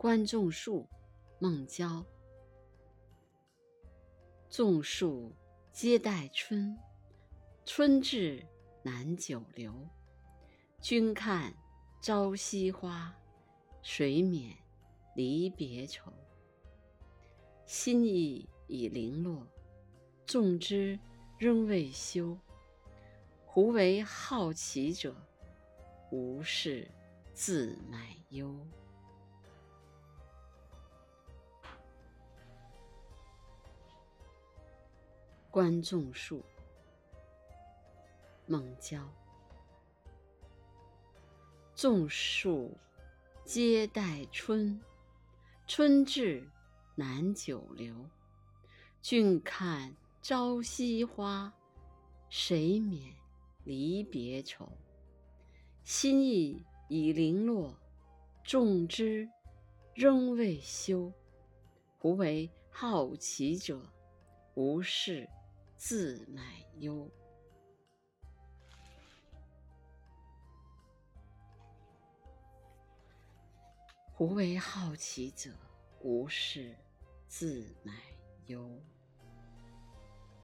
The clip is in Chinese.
观众树，孟郊。众树皆待春，春至难久留。君看朝夕花，谁免离别愁？心意已零落，种枝仍未休。胡为好奇者，无事自买忧。观众树，孟郊。众树皆待春，春至难久留。君看朝夕花，谁免离别愁？心意已零落，种枝仍未休。胡为好奇者，无事。自乃忧。胡为好奇者，无事自乃忧。